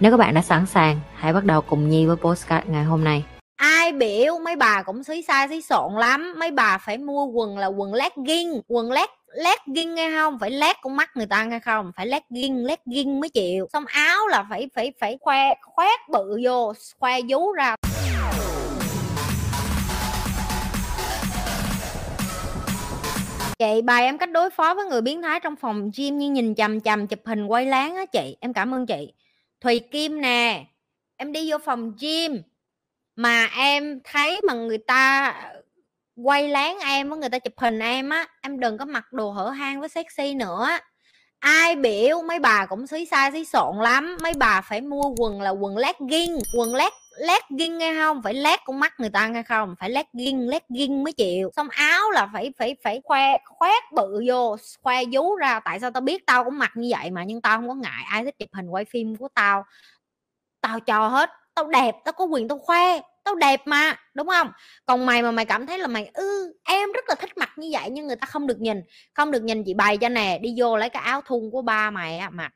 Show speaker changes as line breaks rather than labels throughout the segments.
Nếu các bạn đã sẵn sàng, hãy bắt đầu cùng Nhi với postcard ngày hôm nay.
ai biểu mấy bà cũng xí xa xí xộn lắm. Mấy bà phải mua quần là quần legging quần leg legging nghe không? Phải lét con mắt người ta nghe không? Phải legging legging mới chịu. Xong áo là phải phải phải khoe khoét bự vô khoe vú ra. Chị bài em cách đối phó với người biến thái trong phòng gym như nhìn chằm chằm chụp hình quay láng á chị. Em cảm ơn chị thùy kim nè, em đi vô phòng gym mà em thấy mà người ta ờ, quay lén em với người ta chụp hình em á, em đừng có mặc đồ hở hang với sexy nữa ai biểu mấy bà cũng xí xa xí xộn lắm, mấy bà phải mua quần là quần legging quần leg lét legging nghe không phải lét con mắt người ta nghe không phải legging legging mới chịu. Xong áo là phải phải phải khoe khoét bự vô khoe vú ra. Tại sao tao biết tao cũng mặc như vậy mà nhưng tao không có ngại. Ai thích chụp hình quay phim của tao tao cho hết. Tao đẹp tao có quyền tao khoe. Tao đẹp mà đúng không? Còn mày mà mày cảm thấy là mày ư ừ, em rất là thích mặc như vậy nhưng người ta không được nhìn. Không được nhìn chị bày cho nè đi vô lấy cái áo thun của ba mày á mặc.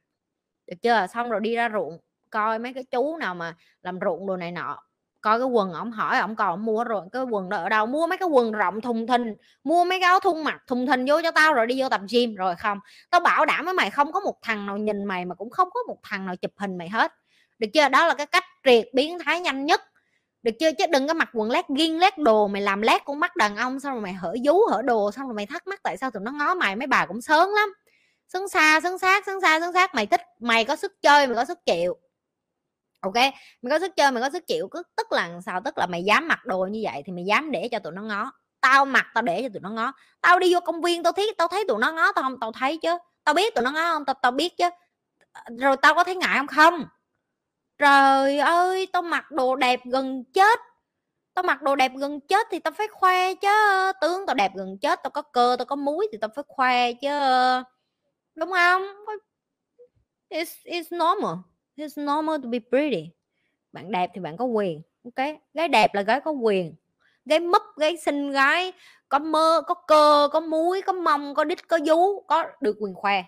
Được chưa? Xong rồi đi ra ruộng coi mấy cái chú nào mà làm ruộng đồ này nọ, coi cái quần ổng hỏi ổng còn mua rồi, cái quần đó ở đâu, mua mấy cái quần rộng thùng thình, mua mấy cái áo thun mặc thùng thình vô cho tao rồi đi vô tập gym, rồi không, tao bảo đảm với mày không có một thằng nào nhìn mày mà cũng không có một thằng nào chụp hình mày hết. Được chưa? Đó là cái cách triệt biến thái nhanh nhất. Được chưa? Chứ đừng có mặc quần lát ghiên lát đồ, mày làm lát con mắt đàn ông xong rồi mày hở vú, hở đồ xong rồi mày thắc mắc tại sao tụi nó ngó mày, mấy bà cũng sớm lắm. Sướng xa, sướng sát, sướng xa, sướng sát, mày thích, mày có sức chơi, mày có sức chịu ok mày có sức chơi mày có sức chịu cứ tức là sao? Tức là mày dám mặc đồ như vậy thì mày dám để cho tụi nó ngó. Tao mặc tao để cho tụi nó ngó. Tao đi vô công viên tao thấy tao thấy tụi nó ngó tao không tao thấy chứ. Tao biết tụi nó ngó không? Tao tao biết chứ. Ờ, rồi tao có thấy ngại không? Không. Trời ơi tao mặc đồ đẹp gần chết. Tao mặc đồ đẹp gần chết thì tao phải khoe chứ. Tướng tao đẹp gần chết tao có cơ tao có múi thì tao phải khoe chứ. Đúng không? It's, it's normal it's normal to be pretty. Bạn đẹp thì bạn có quyền, ok? Gái đẹp là gái có quyền. Gái mấp, gái xinh gái, có mơ, có cơ, có muối, có mông, có đít, có vú, có được quyền khoe.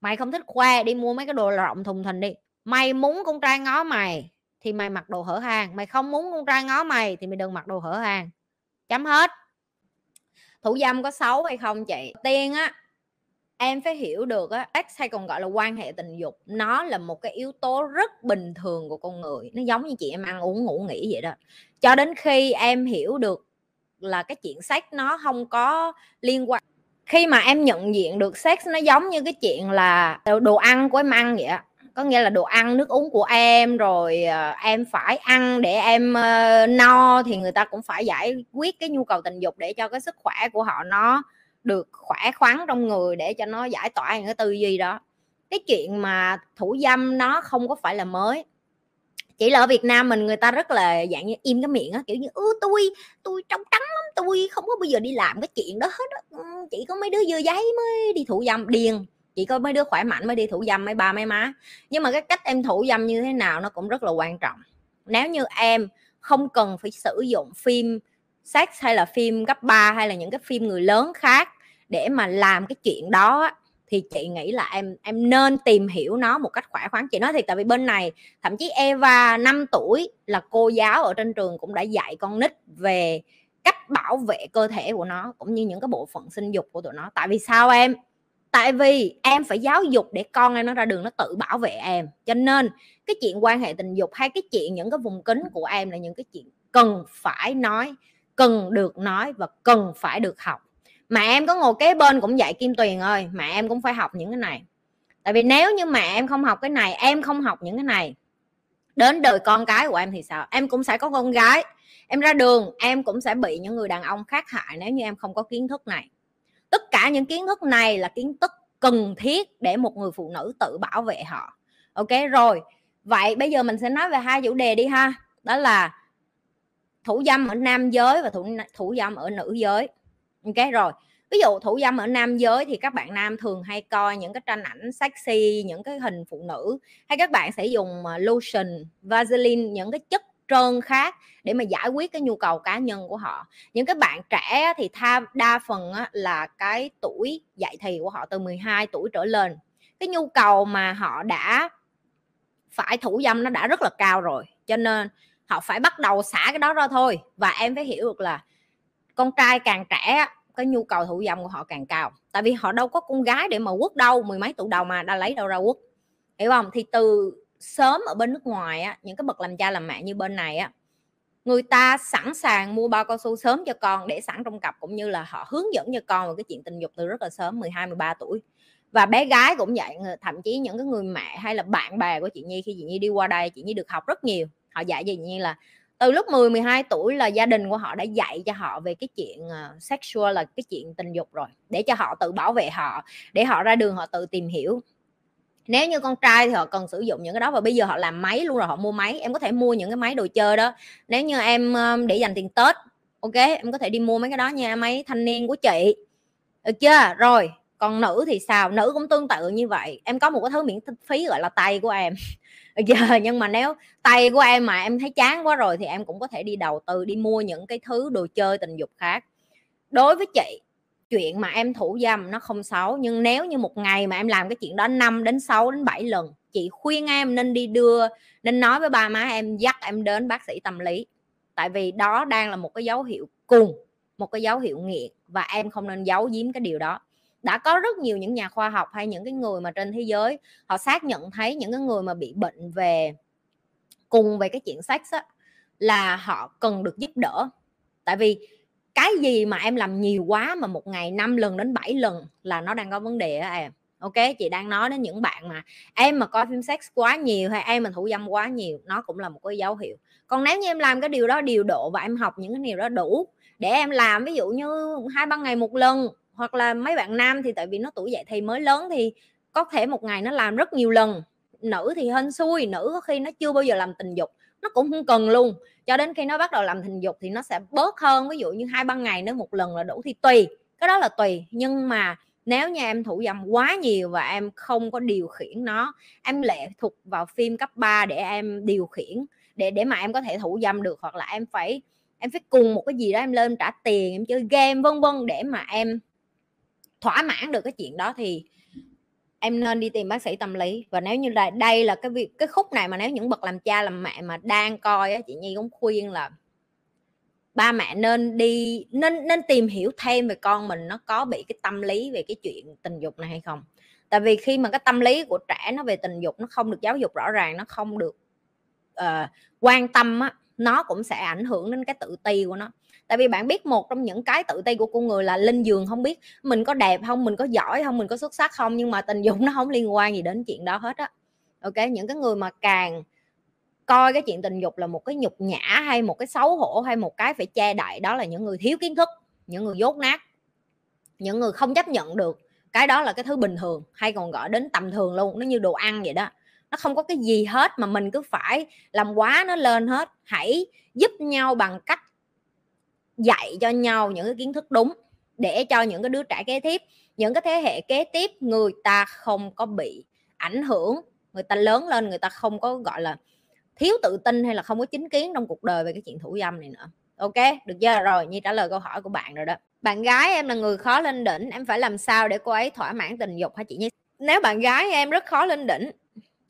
Mày không thích khoe, đi mua mấy cái đồ rộng thùng thình đi. Mày muốn con trai ngó mày thì mày mặc đồ hở hàng. Mày không muốn con trai ngó mày thì mày đừng mặc đồ hở hàng. Chấm hết. Thủ dâm có xấu hay không chị? Tiên á em phải hiểu được á sex hay còn gọi là quan hệ tình dục nó là một cái yếu tố rất bình thường của con người nó giống như chị em ăn uống ngủ nghỉ vậy đó. Cho đến khi em hiểu được là cái chuyện sex nó không có liên quan khi mà em nhận diện được sex nó giống như cái chuyện là đồ ăn của em ăn vậy á có nghĩa là đồ ăn nước uống của em rồi ờ, em phải ăn để em uh, no thì người ta cũng phải giải quyết cái nhu cầu tình dục để cho cái sức khỏe của họ nó được khỏe khoắn trong người để cho nó giải tỏa những cái tư duy đó. Cái chuyện mà thủ dâm nó không có phải là mới. Chỉ là ở Việt Nam mình người ta rất là dạng như im cái miệng á, kiểu như, ư, tôi tôi trong trắng lắm, tôi không có bao giờ đi làm cái chuyện đó hết đó. Ừ, chỉ có mấy đứa dưa giấy mới đi thủ dâm điên chỉ có mấy đứa khỏe mạnh mới đi thủ dâm, mấy ba, mấy má. Nhưng mà cái cách em thủ dâm như thế nào nó cũng rất là quan trọng. Nếu như em không cần phải sử dụng phim sex hay là phim cấp 3 hay là những cái phim người lớn khác để mà làm cái chuyện đó thì chị nghĩ là em em nên tìm hiểu nó một cách khỏe khoắn. Chị nói thì tại vì bên này, thậm chí Eva 5 tuổi là cô giáo ở trên trường cũng đã dạy con nít về cách bảo vệ cơ thể của nó, cũng như những cái bộ phận sinh dục của tụi nó. Tại vì sao em? Tại vì em phải giáo dục để con em nó ra đường, nó tự bảo vệ em. Cho nên cái chuyện quan hệ tình dục hay cái chuyện những cái vùng kính của em là những cái chuyện cần phải nói, cần được nói và cần phải được học mà em có ngồi kế bên cũng dạy kim tuyền ơi, mà em cũng phải học những cái này. Tại vì nếu như mà em không học cái này, em không học những cái này, đến đời con cái của em thì sao? Em cũng sẽ có con gái. Em ra đường, em cũng sẽ bị những người đàn ông khác hại nếu như em không có kiến thức này. Tất cả những kiến thức này là kiến thức cần thiết để một người phụ nữ tự bảo vệ họ. Ok, rồi. Vậy bây giờ mình sẽ nói về hai chủ đề đi ha. Đó là thủ dâm ở nam giới và thủ thủ dâm ở nữ giới ok, rồi. Ví dụ thủ dâm ở nam giới thì các bạn nam thường hay coi những cái tranh ảnh sexy, những cái hình phụ nữ, hay các bạn sẽ dùng ờ, lotion, vaseline, những cái chất trơn khác để mà giải quyết cái nhu cầu cá nhân của họ. Những cái bạn trẻ thì tha, đa phần là cái tuổi dậy thì của họ từ 12 tuổi trở lên. Cái nhu cầu mà họ đã phải thủ dâm nó đã rất là cao rồi, cho nên họ phải bắt đầu xả cái đó ra thôi. Và em phải hiểu được là con trai càng trẻ cái nhu cầu thụ dâm của họ càng cao. Tại vì họ đâu có con gái để mà quất đâu, mười mấy tuổi đầu mà đã lấy đâu ra quất. Hiểu không? Thì từ sớm ở bên nước ngoài á, những cái bậc làm cha làm mẹ như bên này á, người ta sẵn sàng mua bao cao su sớm cho con để sẵn trong cặp, cũng như là họ hướng dẫn cho con về cái chuyện tình dục từ rất là sớm 12 13 tuổi. Và bé gái cũng vậy thậm chí những cái người mẹ hay là bạn bè của chị Nhi, khi chị Nhi đi qua đây, chị Nhi được học rất nhiều. Họ dạy cho chị Nhi là từ lúc 10 12 tuổi là gia đình của họ đã dạy cho họ về cái chuyện uh, sexual là cái chuyện tình dục rồi để cho họ tự bảo vệ họ để họ ra đường họ tự tìm hiểu. Nếu như con trai thì họ cần sử dụng những cái đó và bây giờ họ làm máy luôn rồi họ mua máy em có thể mua những cái máy đồ chơi đó. Nếu như em ờ, để dành tiền tết ok em có thể đi mua mấy cái đó nha máy thanh niên của chị. Được chưa? Rồi còn nữ thì sao? Nữ cũng tương tự như vậy. Em có một cái thứ miễn phí gọi là tay của em. Giờ nhưng mà nếu tay của em mà em thấy chán quá rồi thì em cũng có thể đi đầu tư, đi mua những cái thứ đồ chơi tình dục khác. Đối với chị, chuyện mà em thủ dâm nó không xấu, nhưng nếu như một ngày mà em làm cái chuyện đó 5 đến 6 đến 7 lần, chị khuyên em nên đi đưa, nên nói với ba má em, dắt em đến bác sĩ tâm lý. Tại vì đó đang là một cái dấu hiệu cùng, một cái dấu hiệu nghiện và em không nên giấu giếm cái điều đó đã có rất nhiều những nhà khoa học hay những cái người mà trên thế giới họ xác nhận thấy những cái người mà bị bệnh về cùng về cái chuyện sex á, là họ cần được giúp đỡ. Tại vì cái gì mà em làm nhiều quá mà một ngày 5 lần đến 7 lần là nó đang có vấn đề á em. Ok chị đang nói đến những bạn mà em mà coi phim sex quá nhiều hay em mà thủ dâm quá nhiều nó cũng là một cái dấu hiệu. Còn nếu như em làm cái điều đó điều độ và em học những cái điều đó đủ để em làm ví dụ như hai ba ngày một lần hoặc là mấy bạn nam thì tại vì nó tuổi dậy thì mới lớn thì có thể một ngày nó làm rất nhiều lần. Nữ thì hên xui, nữ có khi nó chưa bao giờ làm tình dục, nó cũng không cần luôn. Cho đến khi nó bắt đầu làm tình dục thì nó sẽ bớt hơn, ví dụ như hai ba ngày nếu một lần là đủ thì tùy, cái đó là tùy. Nhưng mà nếu như em thủ dâm quá nhiều và em không có điều khiển nó, em lệ thuộc vào phim cấp 3 để em điều khiển, để để mà em có thể thủ dâm được, hoặc là em phải em phải cùng một cái gì đó em lên trả tiền, em chơi game, vân vân để mà em thỏa mãn được cái chuyện đó thì em nên đi tìm bác sĩ tâm lý. Và nếu như là đây là cái việc cái khúc này mà nếu những bậc làm cha làm mẹ mà đang coi á, chị Nhi cũng khuyên là ba mẹ nên đi nên nên tìm hiểu thêm về con mình nó có bị cái tâm lý về cái chuyện tình dục này hay không. Tại vì khi mà cái tâm lý của trẻ nó về tình dục nó không được giáo dục rõ ràng nó không được uh, quan tâm á nó cũng sẽ ảnh hưởng đến cái tự ti của nó tại vì bạn biết một trong những cái tự ti của con người là lên giường không biết mình có đẹp không, mình có giỏi không, mình có xuất sắc không, nhưng mà tình dục nó không liên quan gì đến chuyện đó hết á. Ok, những cái người mà càng coi cái chuyện tình dục là một cái nhục nhã hay một cái xấu hổ hay một cái phải che đậy, đó là những người thiếu kiến thức, những người dốt nát, những người không chấp nhận được. Cái đó là cái thứ bình thường, hay còn gọi đến tầm thường luôn, nó như đồ ăn vậy đó. Nó không có cái gì hết mà mình cứ phải làm quá nó lên hết. Hãy giúp nhau bằng cách dạy cho nhau những cái kiến thức đúng, để cho những cái đứa trẻ kế tiếp, những cái thế hệ kế tiếp, người ta không có bị ảnh hưởng, người ta lớn lên người ta không có, gọi là, thiếu tự tin hay là không có chính kiến trong cuộc đời về cái chuyện thủ dâm này nữa. Ok, được chưa? Rồi như trả lời câu hỏi của bạn rồi đó. Bạn gái em là người khó lên đỉnh, em phải làm sao để cô ấy thỏa mãn tình dục hả chị nhi? Nếu bạn gái em rất khó lên đỉnh,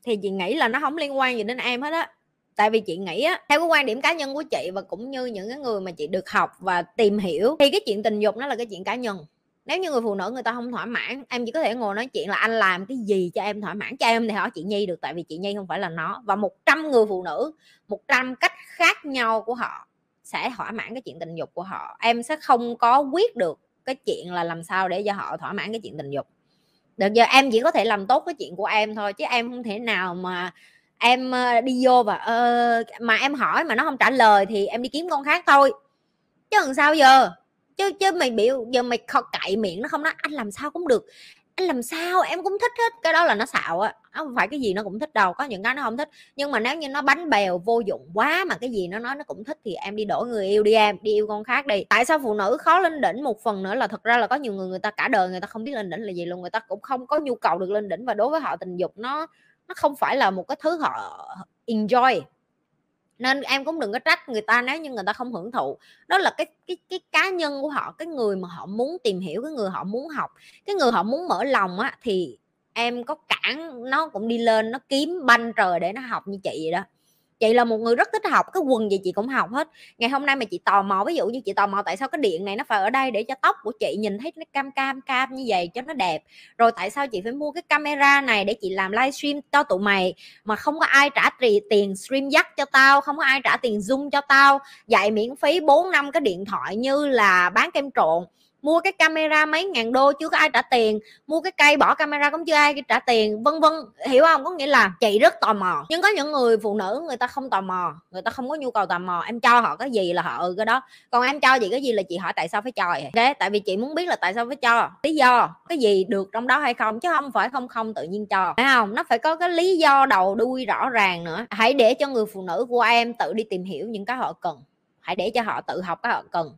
thì chị nghĩ là nó không liên quan gì đến em hết á tại vì chị nghĩ á, theo cái quan điểm cá nhân của chị và cũng như những cái người mà chị được học và tìm hiểu, thì cái chuyện tình dục nó là cái chuyện cá nhân. Nếu như người phụ nữ người ta không thỏa mãn, em chỉ có thể ngồi nói chuyện là anh làm cái gì cho em thỏa mãn. Cho em thì hỏi chị nhi được, tại vì chị nhi không phải là nó. Và 100 người phụ nữ 100 cách khác nhau của họ sẽ thỏa mãn cái chuyện tình dục của họ. Em sẽ không có quyết được cái chuyện là làm sao để cho họ thỏa mãn cái chuyện tình dục. Được giờ em chỉ có thể làm tốt cái chuyện của em thôi, chứ em không thể nào mà em ờ, đi vô và uh, mà em hỏi mà nó không trả lời thì em đi kiếm con khác thôi. Chứ làm sao giờ? Chứ chứ mày biểu giờ mày cậy miệng nó không nói anh làm sao cũng được. Anh làm sao? Em cũng thích hết. Cái đó là nó xạo á không phải cái gì nó cũng thích đâu có những cái nó không thích. Nhưng mà nếu như nó bánh bèo vô dụng quá mà cái gì nó nói nó cũng thích thì em đi đổi người yêu đi em đi yêu con khác đi. Tại sao phụ nữ khó lên đỉnh một phần nữa là thật ra là có nhiều người người ta cả đời người ta không biết lên đỉnh là gì luôn. Người ta cũng không có nhu cầu được lên đỉnh và đối với họ tình dục nó nó không phải là một cái thứ họ enjoy. Nên em cũng đừng có trách người ta nếu như người ta không hưởng thụ. Đó là cái cái cái cá nhân của họ, cái người mà họ muốn tìm hiểu, cái người họ muốn học, cái người họ muốn mở lòng á, thì em có cản, nó cũng đi lên, nó kiếm banh trời để nó học như chị vậy đó chị là một người rất thích học, cái quần gì chị cũng học hết. Ngày hôm nay mà chị tò mò, ví dụ như chị tò mò tại sao cái điện này nó phải ở đây để cho tóc của chị nhìn thấy nó cam cam cam như vậy cho nó đẹp. Rồi tại sao chị phải mua cái camera này để chị làm livestream cho tụi mày mà không có ai trả tiền stream dắt cho tao, không có ai trả tiền zoom cho tao? Dạy miễn phí 4 năm cái điện thoại như là bán kem trộn mua cái camera mấy ngàn đô chưa có ai trả tiền. Mua cái cây bỏ camera cũng chưa ai trả tiền. Vân vân, hiểu không? Có nghĩa là chị rất tò mò. Nhưng có những người phụ nữ, người ta không tò mò. Người ta không có nhu cầu tò mò. Em cho họ cái gì là họ ừ cái đó. Còn em cho chị cái gì là chị hỏi tại sao phải cho vậy? Thế, tại vì chị muốn biết là tại sao phải cho. Lý do, cái gì được trong đó hay không? Chứ không phải không không tự nhiên cho. Phải không? Nó phải có cái lý do đầu đuôi rõ ràng nữa. Hãy để cho người phụ nữ của em tự đi tìm hiểu những cái họ cần. Hãy để cho họ tự học cái họ cần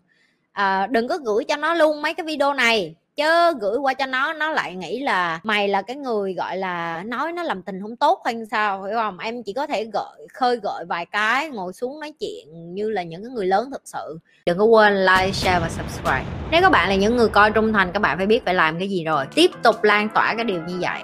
à, đừng có gửi cho nó luôn mấy cái video này. Chứ gửi qua cho nó nó lại nghĩ là mày là cái người gọi là nói nó làm tình không tốt hay sao hiểu không? Em chỉ có thể gợi khơi gợi vài cái ngồi xuống nói chuyện như là những cái người lớn thực sự. Đừng có quên like share và subscribe. Nếu các bạn là những người coi trung thành các bạn phải biết phải làm cái gì rồi. Tiếp tục lan tỏa cái điều như vậy.